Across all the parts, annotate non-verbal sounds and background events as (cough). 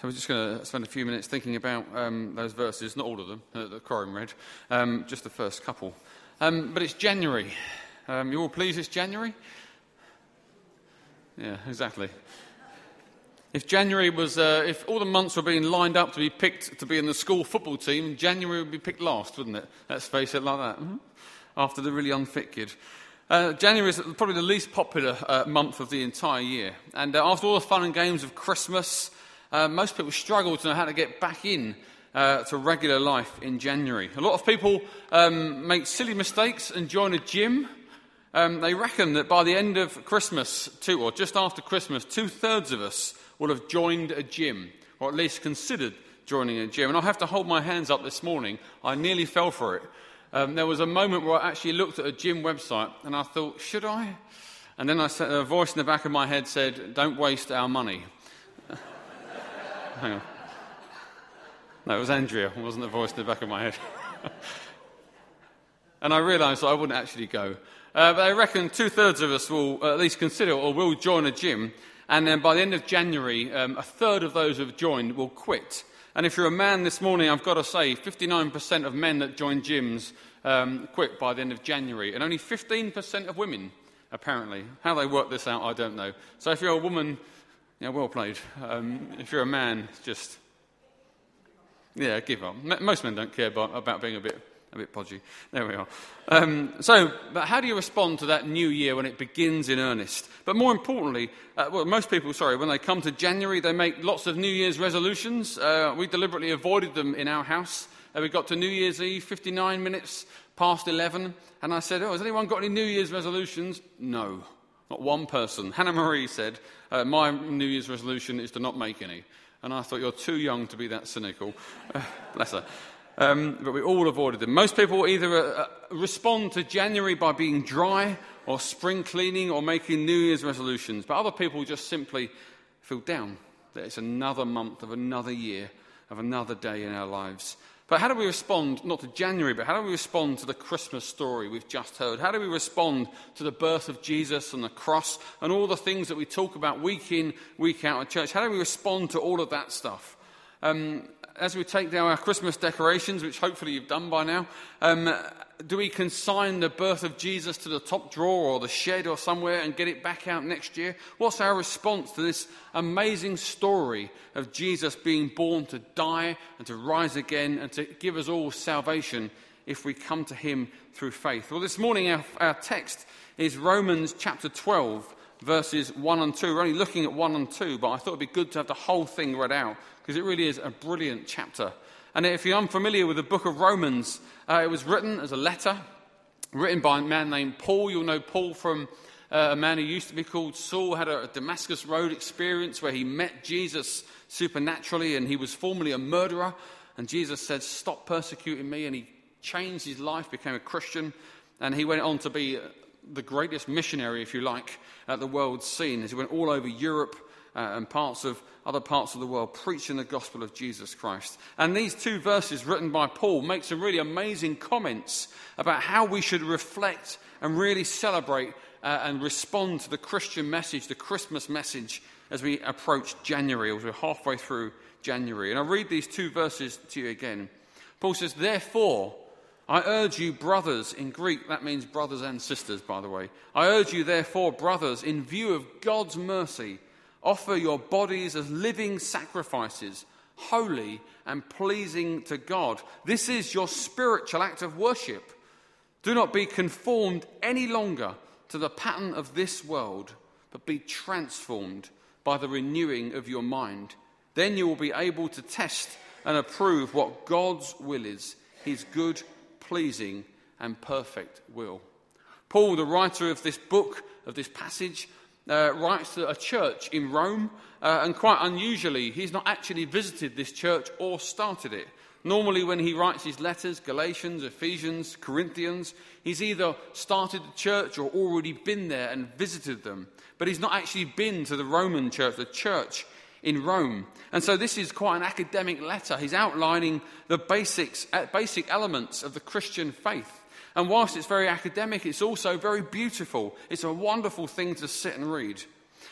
So we're just going to spend a few minutes thinking about um, those verses, not all of them uh, that Corin read, um, just the first couple. Um, but it's January. Um, you all pleased it's January? Yeah, exactly. If January was, uh, if all the months were being lined up to be picked to be in the school football team, January would be picked last, wouldn't it? Let's face it like that. Mm-hmm. After the really unfit kid. Uh, January is probably the least popular uh, month of the entire year. And uh, after all the fun and games of Christmas, uh, most people struggle to know how to get back in uh, to regular life in January. A lot of people um, make silly mistakes and join a gym. Um, they reckon that by the end of Christmas, two, or just after Christmas, two thirds of us will have joined a gym, or at least considered joining a gym. And I have to hold my hands up this morning. I nearly fell for it. Um, there was a moment where I actually looked at a gym website and I thought, should I? And then a voice in the back of my head said, don't waste our money. Hang on. No, it was Andrea. It wasn't the voice in the back of my head. (laughs) and I realised I wouldn't actually go. Uh, but I reckon two thirds of us will at least consider or will join a gym. And then by the end of January, um, a third of those who have joined will quit. And if you're a man this morning, I've got to say, 59% of men that join gyms um, quit by the end of January, and only 15% of women, apparently. How they work this out, I don't know. So if you're a woman, yeah, well played. Um, if you're a man, just, yeah, give up. Most men don't care about, about being a bit a bit podgy. There we are. Um, so, but how do you respond to that new year when it begins in earnest? But more importantly, uh, well, most people, sorry, when they come to January, they make lots of New Year's resolutions. Uh, we deliberately avoided them in our house. Uh, we got to New Year's Eve, 59 minutes past 11, and I said, Oh, has anyone got any New Year's resolutions? No, not one person. Hannah Marie said, uh, My New Year's resolution is to not make any. And I thought, You're too young to be that cynical. (laughs) Uh, bless her. Um, but we all avoided them. Most people either uh, uh, respond to January by being dry or spring cleaning or making New Year's resolutions. But other people just simply feel down that it's another month of another year of another day in our lives. But how do we respond, not to January, but how do we respond to the Christmas story we've just heard? How do we respond to the birth of Jesus and the cross and all the things that we talk about week in, week out at church? How do we respond to all of that stuff? Um, as we take down our Christmas decorations, which hopefully you've done by now, um, do we consign the birth of Jesus to the top drawer or the shed or somewhere and get it back out next year? What's our response to this amazing story of Jesus being born to die and to rise again and to give us all salvation if we come to him through faith? Well, this morning our, our text is Romans chapter 12, verses 1 and 2. We're only looking at 1 and 2, but I thought it'd be good to have the whole thing read out because it really is a brilliant chapter. And if you're unfamiliar with the book of Romans, uh, it was written as a letter written by a man named Paul. You'll know Paul from uh, a man who used to be called Saul, had a Damascus Road experience where he met Jesus supernaturally and he was formerly a murderer. And Jesus said, Stop persecuting me. And he changed his life, became a Christian, and he went on to be the greatest missionary, if you like, at the world's scene as he went all over Europe uh, and parts of other parts of the world preaching the gospel of Jesus Christ. And these two verses written by Paul make some really amazing comments about how we should reflect and really celebrate uh, and respond to the Christian message, the Christmas message, as we approach January, as we're halfway through January. And I'll read these two verses to you again. Paul says, Therefore, I urge you, brothers, in Greek, that means brothers and sisters, by the way. I urge you, therefore, brothers, in view of God's mercy, Offer your bodies as living sacrifices, holy and pleasing to God. This is your spiritual act of worship. Do not be conformed any longer to the pattern of this world, but be transformed by the renewing of your mind. Then you will be able to test and approve what God's will is, his good, pleasing, and perfect will. Paul, the writer of this book, of this passage, uh, writes to a church in Rome, uh, and quite unusually, he's not actually visited this church or started it. Normally, when he writes his letters, Galatians, Ephesians, Corinthians, he's either started the church or already been there and visited them. But he's not actually been to the Roman church, the church in Rome. And so this is quite an academic letter. He's outlining the basics, uh, basic elements of the Christian faith. And whilst it's very academic, it's also very beautiful. It's a wonderful thing to sit and read.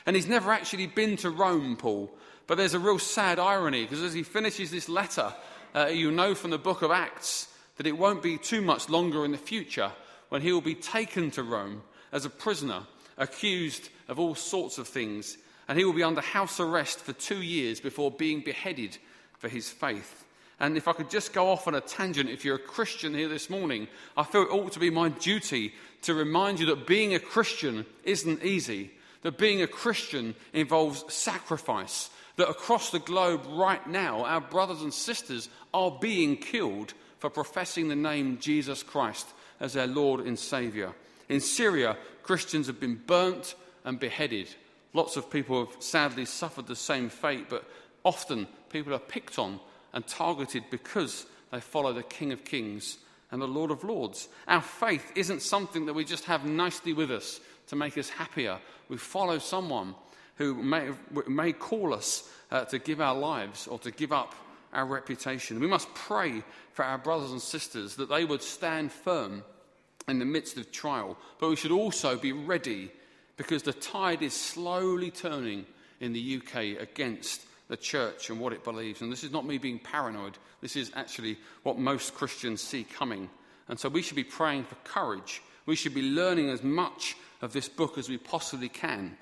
And he's never actually been to Rome, Paul, But there's a real sad irony because as he finishes this letter, uh, you know from the book of Acts that it won't be too much longer in the future when he will be taken to Rome as a prisoner, accused of all sorts of things, and he will be under house arrest for two years before being beheaded for his faith. And if I could just go off on a tangent, if you're a Christian here this morning, I feel it ought to be my duty to remind you that being a Christian isn't easy, that being a Christian involves sacrifice, that across the globe right now, our brothers and sisters are being killed for professing the name Jesus Christ as their Lord and Saviour. In Syria, Christians have been burnt and beheaded. Lots of people have sadly suffered the same fate, but often people are picked on and targeted because they follow the King of Kings and the Lord of Lords. Our faith isn't something that we just have nicely with us to make us happier. We follow someone who may, may call us uh, to give our lives or to give up our reputation. We must pray for our brothers and sisters that they would stand firm in the midst of trial. But we should also be ready because the tide is slowly turning in the UK against the church and what it believes. And this is not me being paranoid, this is actually what most Christians see coming. And so we should be praying for courage. We should be learning as much of this book as we possibly can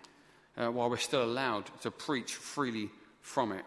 uh, while we're still allowed to preach freely from it.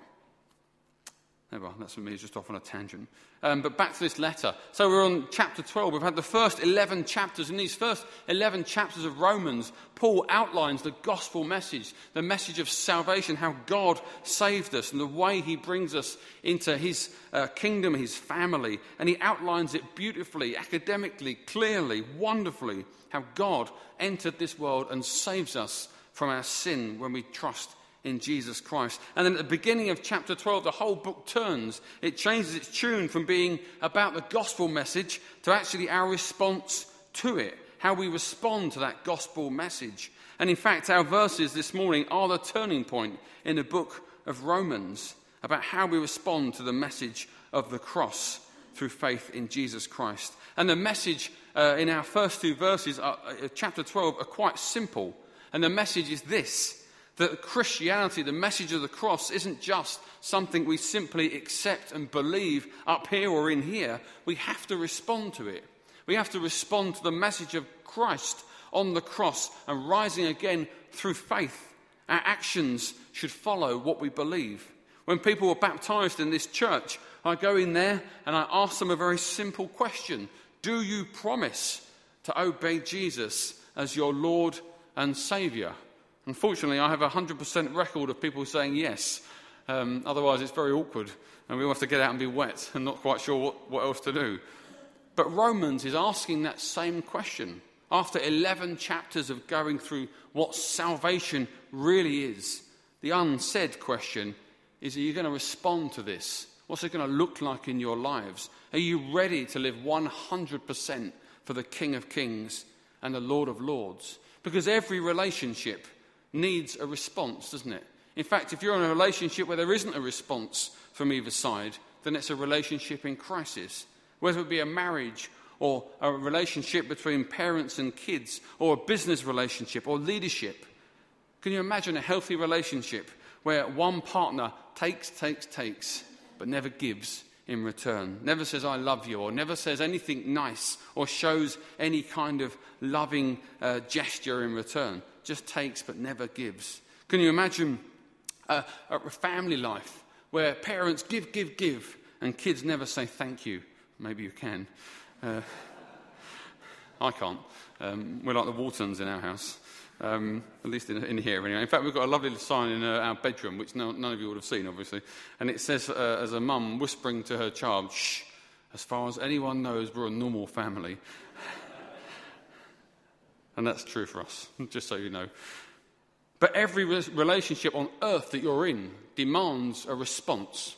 Never, that's for me, just off on a tangent. Um, but back to this letter. So we're on chapter 12. We've had the first 11 chapters. In these first 11 chapters of Romans, Paul outlines the gospel message, the message of salvation, how God saved us, and the way he brings us into his uh, kingdom, his family. And he outlines it beautifully, academically, clearly, wonderfully, how God entered this world and saves us from our sin when we trust in Jesus Christ. And then at the beginning of chapter 12, the whole book turns. It changes its tune from being about the gospel message to actually our response to it, how we respond to that gospel message. And in fact, our verses this morning are the turning point in the book of Romans about how we respond to the message of the cross through faith in Jesus Christ. And the message uh, in our first two verses, uh, uh, chapter 12, are quite simple. And the message is this that Christianity, the message of the cross, isn't just something we simply accept and believe up here or in here. We have to respond to it. We have to respond to the message of Christ on the cross and rising again through faith. Our actions should follow what we believe. When people were baptized in this church, I go in there and I ask them a very simple question Do you promise to obey Jesus as your Lord and Saviour? Unfortunately, I have a 100% record of people saying yes. Um, otherwise, it's very awkward, and we all have to get out and be wet and not quite sure what, what else to do. But Romans is asking that same question. After 11 chapters of going through what salvation really is, the unsaid question is Are you going to respond to this? What's it going to look like in your lives? Are you ready to live 100% for the King of Kings and the Lord of Lords? Because every relationship needs a response, doesn't it? In fact, if you're in a relationship where there isn't a response from either side, then it's a relationship in crisis. Whether it be a marriage or a relationship between parents and kids, or a business relationship or leadership. Can you imagine a healthy relationship where one partner takes, takes, takes, but never gives in return? Never says, I love you, or never says anything nice, or shows any kind of loving uh, gesture in return just takes but never gives. Can you imagine a, a family life where parents give, give, give, and kids never say thank you? Maybe you can. Uh, I can't. Um, we're like the Waltons in our house, um, at least in, in, here anyway. In fact, we've got a lovely sign in uh, our bedroom, which no, none of you would have seen, obviously. And it says, uh, as a mum whispering to her child, shh, as far as anyone knows, we're a normal family. (laughs) And that's true for us, (laughs) just so you know. But every relationship on earth that you're in demands a response,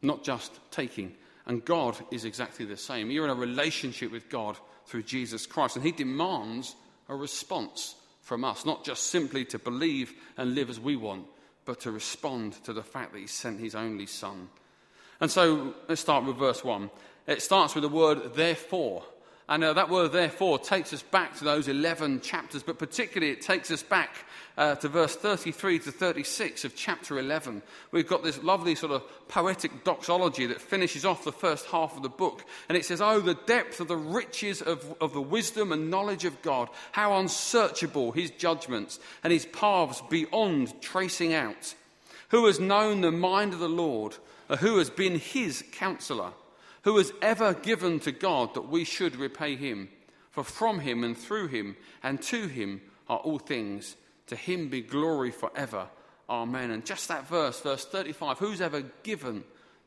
not just taking. And God is exactly the same. You're in a relationship with God through Jesus Christ, and He demands a response from us, not just simply to believe and live as we want, but to respond to the fact that He sent His only Son. And so let's start with verse 1. It starts with the word therefore. And uh, that word, therefore, takes us back to those 11 chapters, but particularly it takes us back uh, to verse 33 to 36 of chapter 11. We've got this lovely sort of poetic doxology that finishes off the first half of the book. And it says, Oh, the depth of the riches of, of the wisdom and knowledge of God, how unsearchable his judgments and his paths beyond tracing out. Who has known the mind of the Lord? Or who has been his counselor? Who has ever given to God that we should repay him. For from him and through him and to him are all things. To him be glory forever. Amen. And just that verse, verse 35, who's ever given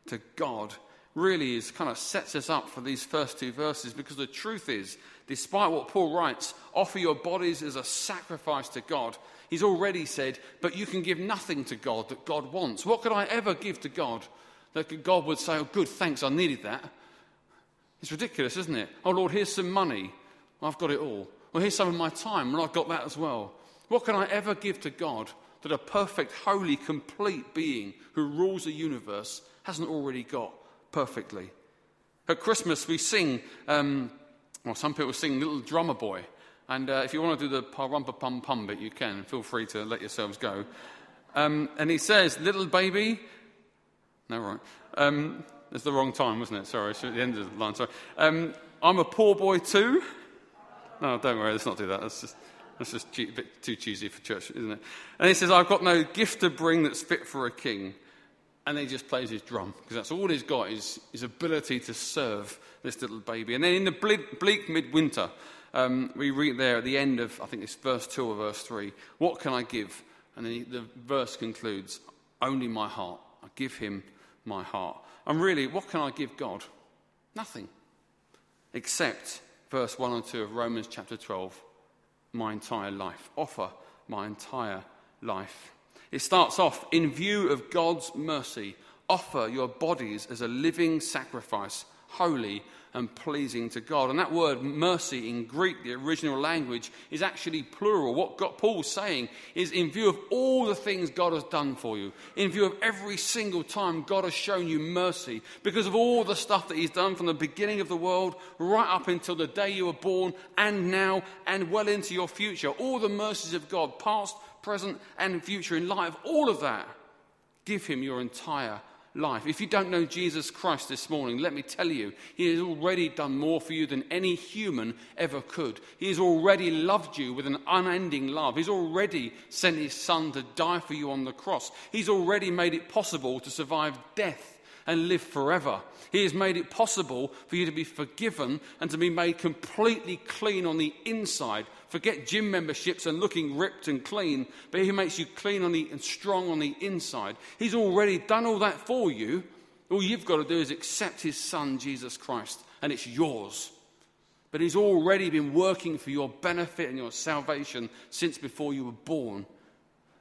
to God, really is kind of sets us up for these first two verses because the truth is, despite what Paul writes, offer your bodies as a sacrifice to God. He's already said, but you can give nothing to God that God wants. What could I ever give to God that God would say, Oh, good, thanks, I needed that. It's ridiculous, isn't it? Oh, Lord, here's some money. I've got it all. Well, here's some of my time, and I've got that as well. What can I ever give to God that a perfect, holy, complete being who rules the universe hasn't already got perfectly? At Christmas, we sing, um, well, some people sing Little Drummer Boy. And uh, if you want to do the parumpa pum pum bit, you can. Feel free to let yourselves go. Um, and he says, Little baby, no, right. Um, it's the wrong time, wasn't it? Sorry, at the end of the line. Sorry. Um, I'm a poor boy too. No, don't worry, let's not do that. That's just, that's just a bit too cheesy for church, isn't it? And he says, I've got no gift to bring that's fit for a king. And he just plays his drum, because that's all he's got is his ability to serve this little baby. And then in the bleak, bleak midwinter, um, we read there at the end of, I think it's verse 2 or verse 3, what can I give? And then the verse concludes, only my heart. Give him my heart. And really, what can I give God? Nothing. Except verse 1 and 2 of Romans chapter 12 my entire life. Offer my entire life. It starts off in view of God's mercy, offer your bodies as a living sacrifice, holy and pleasing to God. And that word mercy in Greek, the original language, is actually plural. What God, Paul's saying is in view of all the things God has done for you, in view of every single time God has shown you mercy, because of all the stuff that He's done from the beginning of the world right up until the day you were born, and now, and well into your future, all the mercies of God, past, present, and future, in light of all of that, give Him your entire life. If you don't know Jesus Christ this morning, let me tell you, He has already done more for you than any human ever could. He has already loved you with an unending love. He's already sent His Son to die for you on the cross. He's already made it possible to survive death and live forever. He has made it possible for you to be forgiven and to be made completely clean on the inside. Forget gym memberships and looking ripped and clean, but He makes you clean on the, and strong on the inside. He's already done all that for you. All you've got to do is accept His Son, Jesus Christ, and it's yours. But He's already been working for your benefit and your salvation since before you were born.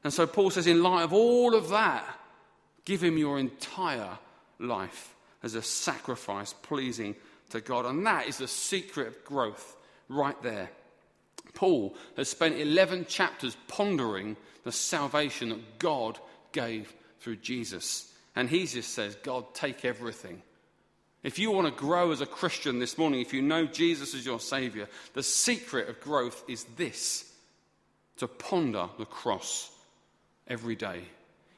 And so Paul says, in light of all of that, give Him your entire life as a sacrifice pleasing to God. And that is the secret of growth right there. Paul has spent 11 chapters pondering the salvation that God gave through Jesus. And he just says, God, take everything. If you want to grow as a Christian this morning, if you know Jesus as your Savior, the secret of growth is this to ponder the cross every day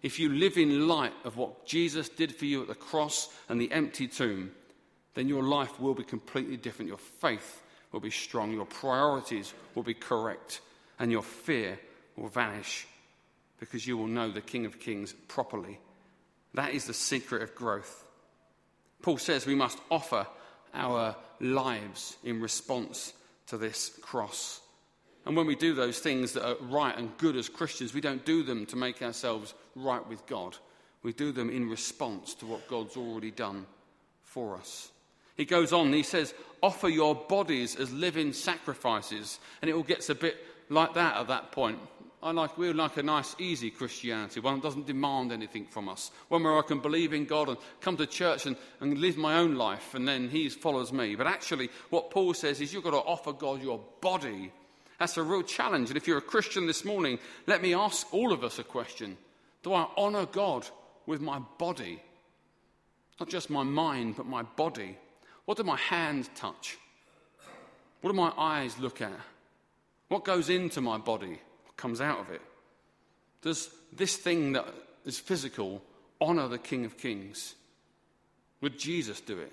if you live in light of what Jesus did for you at the cross and the empty tomb, then your life will be completely different. Your faith will be strong, your priorities will be correct, and your fear will vanish because you will know the King of Kings properly. That is the secret of growth. Paul says we must offer our lives in response to this cross. And when we do those things that are right and good as Christians, we don't do them to make ourselves right with God. We do them in response to what God's already done for us. He goes on, he says, offer your bodies as living sacrifices. And it all gets a bit like that at that point. I like, we like a nice, easy Christianity, one that doesn't demand anything from us. One where I can believe in God and come to church and, and live my own life, and then He follows me. But actually, what Paul says is you've got to offer God your body that's a real challenge. And if you're a Christian this morning, let me ask all of us a question Do I honor God with my body? Not just my mind, but my body. What do my hands touch? What do my eyes look at? What goes into my body? What comes out of it? Does this thing that is physical honor the King of Kings? Would Jesus do it?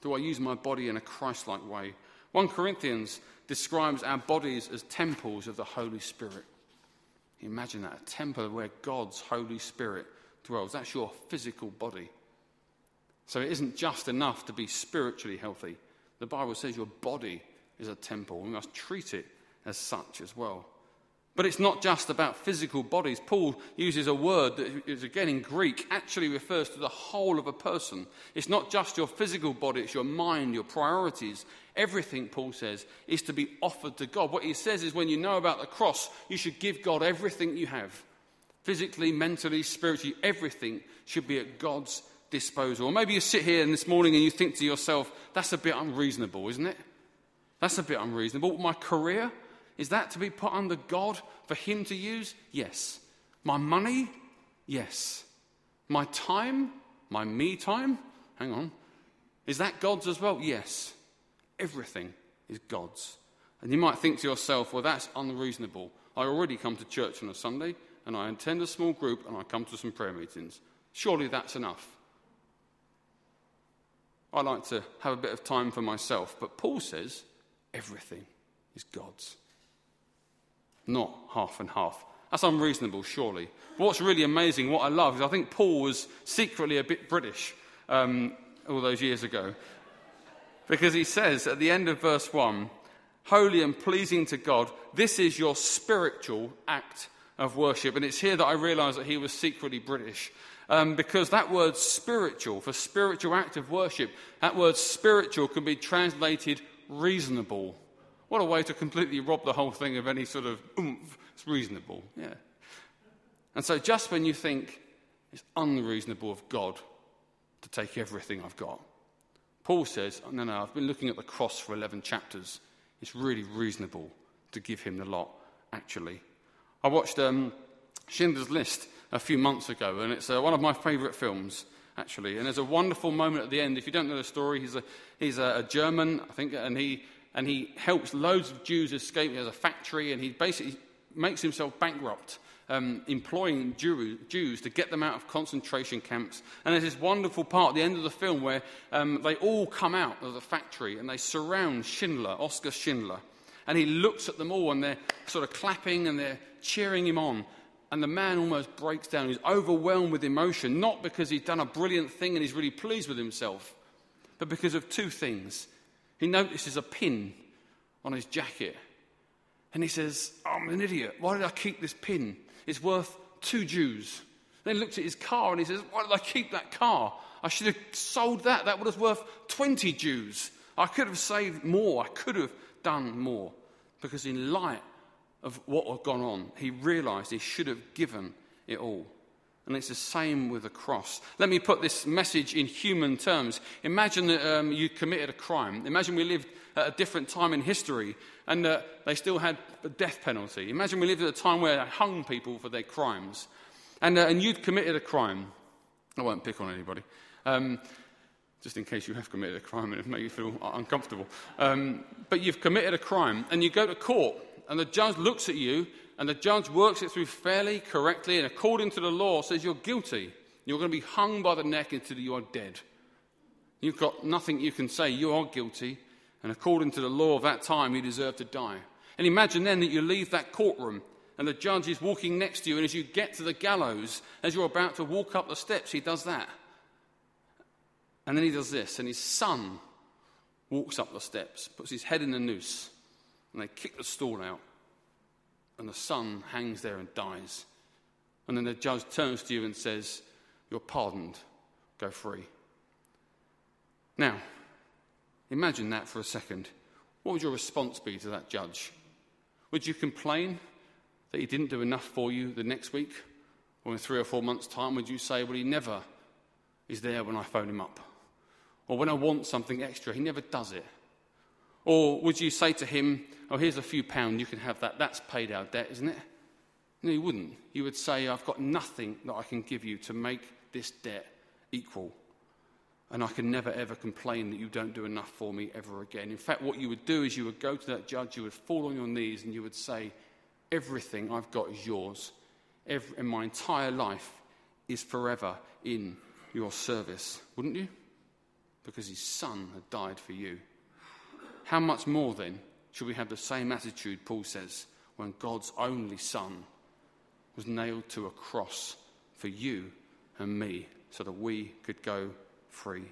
Do I use my body in a Christ like way? 1 Corinthians describes our bodies as temples of the Holy Spirit. Imagine that a temple where God's Holy Spirit dwells. That's your physical body. So it isn't just enough to be spiritually healthy. The Bible says your body is a temple. We must treat it as such as well. But it's not just about physical bodies. Paul uses a word that is, again, in Greek, actually refers to the whole of a person. It's not just your physical body, it's your mind, your priorities. Everything, Paul says, is to be offered to God. What he says is when you know about the cross, you should give God everything you have. Physically, mentally, spiritually, everything should be at God's disposal. Or maybe you sit here this morning and you think to yourself, that's a bit unreasonable, isn't it? That's a bit unreasonable. My career, is that to be put under God for Him to use? Yes. My money? Yes. My time? My me time? Hang on. Is that God's as well? Yes. Everything is God's. And you might think to yourself, well, that's unreasonable. I already come to church on a Sunday, and I attend a small group, and I come to some prayer meetings. Surely that's enough. I like to have a bit of time for myself, but Paul says everything is God's not half and half. That's unreasonable, surely. But What's really amazing, what I love, is I think Paul was secretly a bit British um, all those years ago. Because he says at the end of verse 1 Holy and pleasing to God, this is your spiritual act of worship. And it's here that I realize that he was secretly British. Um, because that word spiritual, for spiritual act of worship, that word spiritual can be translated reasonable what a way to completely rob the whole thing of any sort of oomph. It's reasonable, yeah. And so, just when you think it's unreasonable of God to take everything I've got, Paul says, No, no, I've been looking at the cross for 11 chapters. It's really reasonable to give him the lot, actually. I watched um, Schindler's List a few months ago, and it's uh, one of my favourite films, actually. And there's a wonderful moment at the end. If you don't know the story, he's a, he's a, a German, I think, and he and he helps loads of Jews escape. He has a factory, and he basically makes himself bankrupt, um, employing Jew, Jews to get them out of concentration camps. And there's this wonderful part at the end of the film where um, they all come out of the factory and they surround Schindler, Oskar Schindler. And he looks at them all, and they're sort of clapping and they're cheering him on. And the man almost breaks down. He's overwhelmed with emotion, not because he's done a brilliant thing and he's really pleased with himself, but because of two things. He notices a pin on his jacket. And he says, I'm an idiot. Why did I keep this pin? It's worth two Jews. Then he looks at his car and he says, Why did I keep that car? I should have sold that. That would have worth 20 Jews. I could have saved more. I could have done more. Because in light of what had gone on, he realized he should have given it all. And it's the same with the cross. Let me put this message in human terms. Imagine that um, you committed a crime. Imagine we lived at a different time in history and uh, they still had a death penalty. Imagine we lived at a time where they hung people for their crimes. And, uh, and you'd committed a crime. I won't pick on anybody. Um, just in case you have committed a crime and it makes you feel uncomfortable. Um, but you've committed a crime and you go to court and the judge looks at you and the judge works it through fairly, correctly, and according to the law says you're guilty. You're going to be hung by the neck until you are dead. You've got nothing you can say. You are guilty. And according to the law of that time, you deserve to die. And imagine then that you leave that courtroom and the judge is walking next to you. And as you get to the gallows, as you're about to walk up the steps, he does that. And then he does this. And his son walks up the steps, puts his head in the noose, and they kick the stool out and the son hangs there and dies. And then the judge turns to you and says, You're pardoned, go free. Now, imagine that for a second. What would your response be to that judge? Would you complain that he didn't do enough for you the next week? Or in three or four months' time, would you say, Well, he never is there when I phone him up? Or when I want something extra, he never does it. Or would you say to him, Oh, here's a few pounds, you can have that. That's paid our debt, isn't it? No, you wouldn't. You would say, I've got nothing that I can give you to make this debt equal. and I can never ever complain that you don't do enough for me ever again. In fact, what you would do is you would go to that judge, you would fall on your knees, and you would say, Everything I've got is yours. Every, and my entire life is forever in your service. Wouldn't you? Because his son had died for you. How much more then should we have the same attitude, Paul says, when God's only son was nailed to a cross for you and me so that we could go free?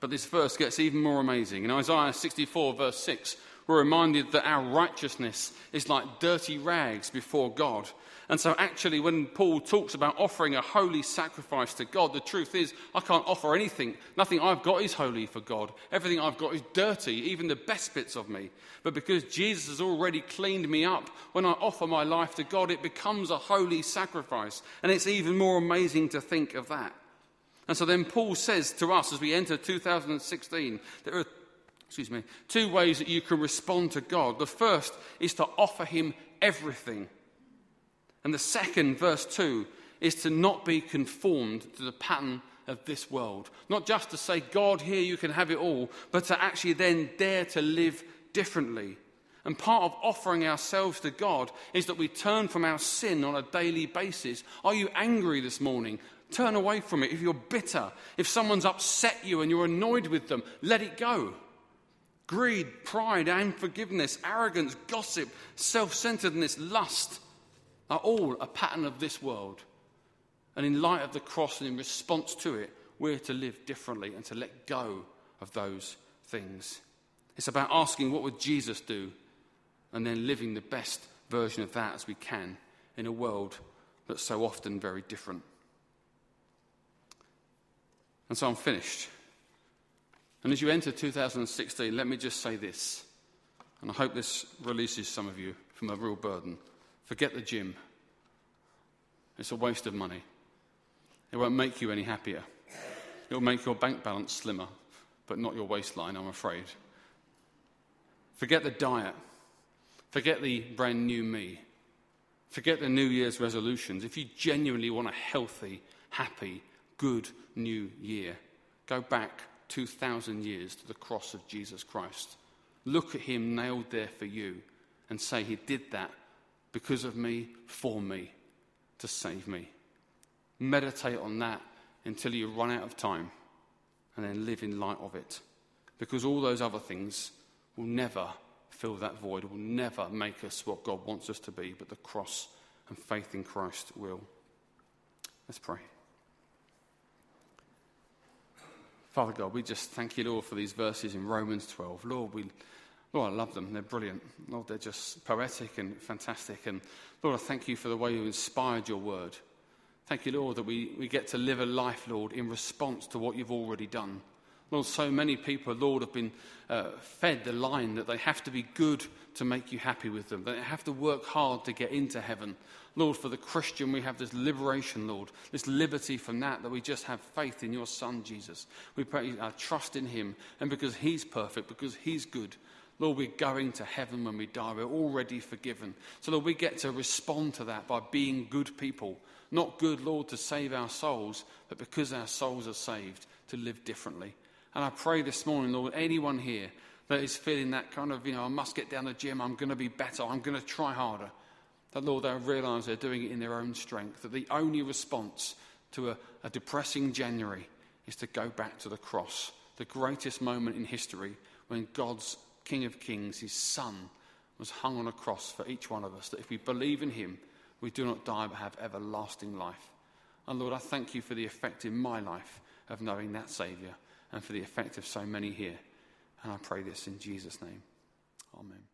But this verse gets even more amazing. In Isaiah 64, verse 6, we're reminded that our righteousness is like dirty rags before God. And so, actually, when Paul talks about offering a holy sacrifice to God, the truth is, I can't offer anything. Nothing I've got is holy for God. Everything I've got is dirty, even the best bits of me. But because Jesus has already cleaned me up, when I offer my life to God, it becomes a holy sacrifice. And it's even more amazing to think of that. And so then Paul says to us as we enter 2016, there are excuse me, two ways that you can respond to God. The first is to offer Him everything. And the second, verse 2, is to not be conformed to the pattern of this world. Not just to say, God, here you can have it all, but to actually then dare to live differently. And part of offering ourselves to God is that we turn from our sin on a daily basis. Are you angry this morning? Turn away from it. If you're bitter, if someone's upset you and you're annoyed with them, let it go. Greed, pride, unforgiveness, arrogance, gossip, self centeredness, lust are all a pattern of this world. And in light of the cross and in response to it, we're to live differently and to let go of those things. It's about asking, what would Jesus do? And then living the best version of that as we can in a world that's so often very different. And so I'm finished. And as you enter 2016, let me just say this, and I hope this releases some of you from a real burden. Forget the gym, it's a waste of money. It won't make you any happier. It will make your bank balance slimmer, but not your waistline, I'm afraid. Forget the diet. Forget the brand new me. Forget the New Year's resolutions. If you genuinely want a healthy, happy, good new year, go back 2,000 years to the cross of Jesus Christ. Look at him nailed there for you and say, He did that because of me, for me, to save me. Meditate on that until you run out of time and then live in light of it. Because all those other things will never fill that void, will never make us what God wants us to be, but the cross and faith in Christ will. Let's pray. Father God, we just thank you, Lord, for these verses in Romans 12. Lord, we, Lord, I love them. They're brilliant. Lord, they're just poetic and fantastic. And Lord, I thank you for the way you inspired your word. Thank you, Lord, that we, we get to live a life, Lord, in response to what you've already done. Lord, so many people, Lord, have been uh, fed the line that they have to be good to make you happy with them. They have to work hard to get into heaven. Lord, for the Christian, we have this liberation, Lord, this liberty from that, that we just have faith in your Son, Jesus. We pray our trust in him, and because he's perfect, because he's good, Lord, we're going to heaven when we die. We're already forgiven. So, Lord, we get to respond to that by being good people. Not good, Lord, to save our souls, but because our souls are saved, to live differently. And I pray this morning, Lord, anyone here that is feeling that kind of, you know, I must get down the gym, I'm going to be better, I'm going to try harder, that, Lord, they realise they're doing it in their own strength, that the only response to a, a depressing January is to go back to the cross, the greatest moment in history when God's King of Kings, his Son, was hung on a cross for each one of us, that if we believe in him, we do not die but have everlasting life. And Lord, I thank you for the effect in my life of knowing that Saviour and for the effect of so many here. And I pray this in Jesus' name. Amen.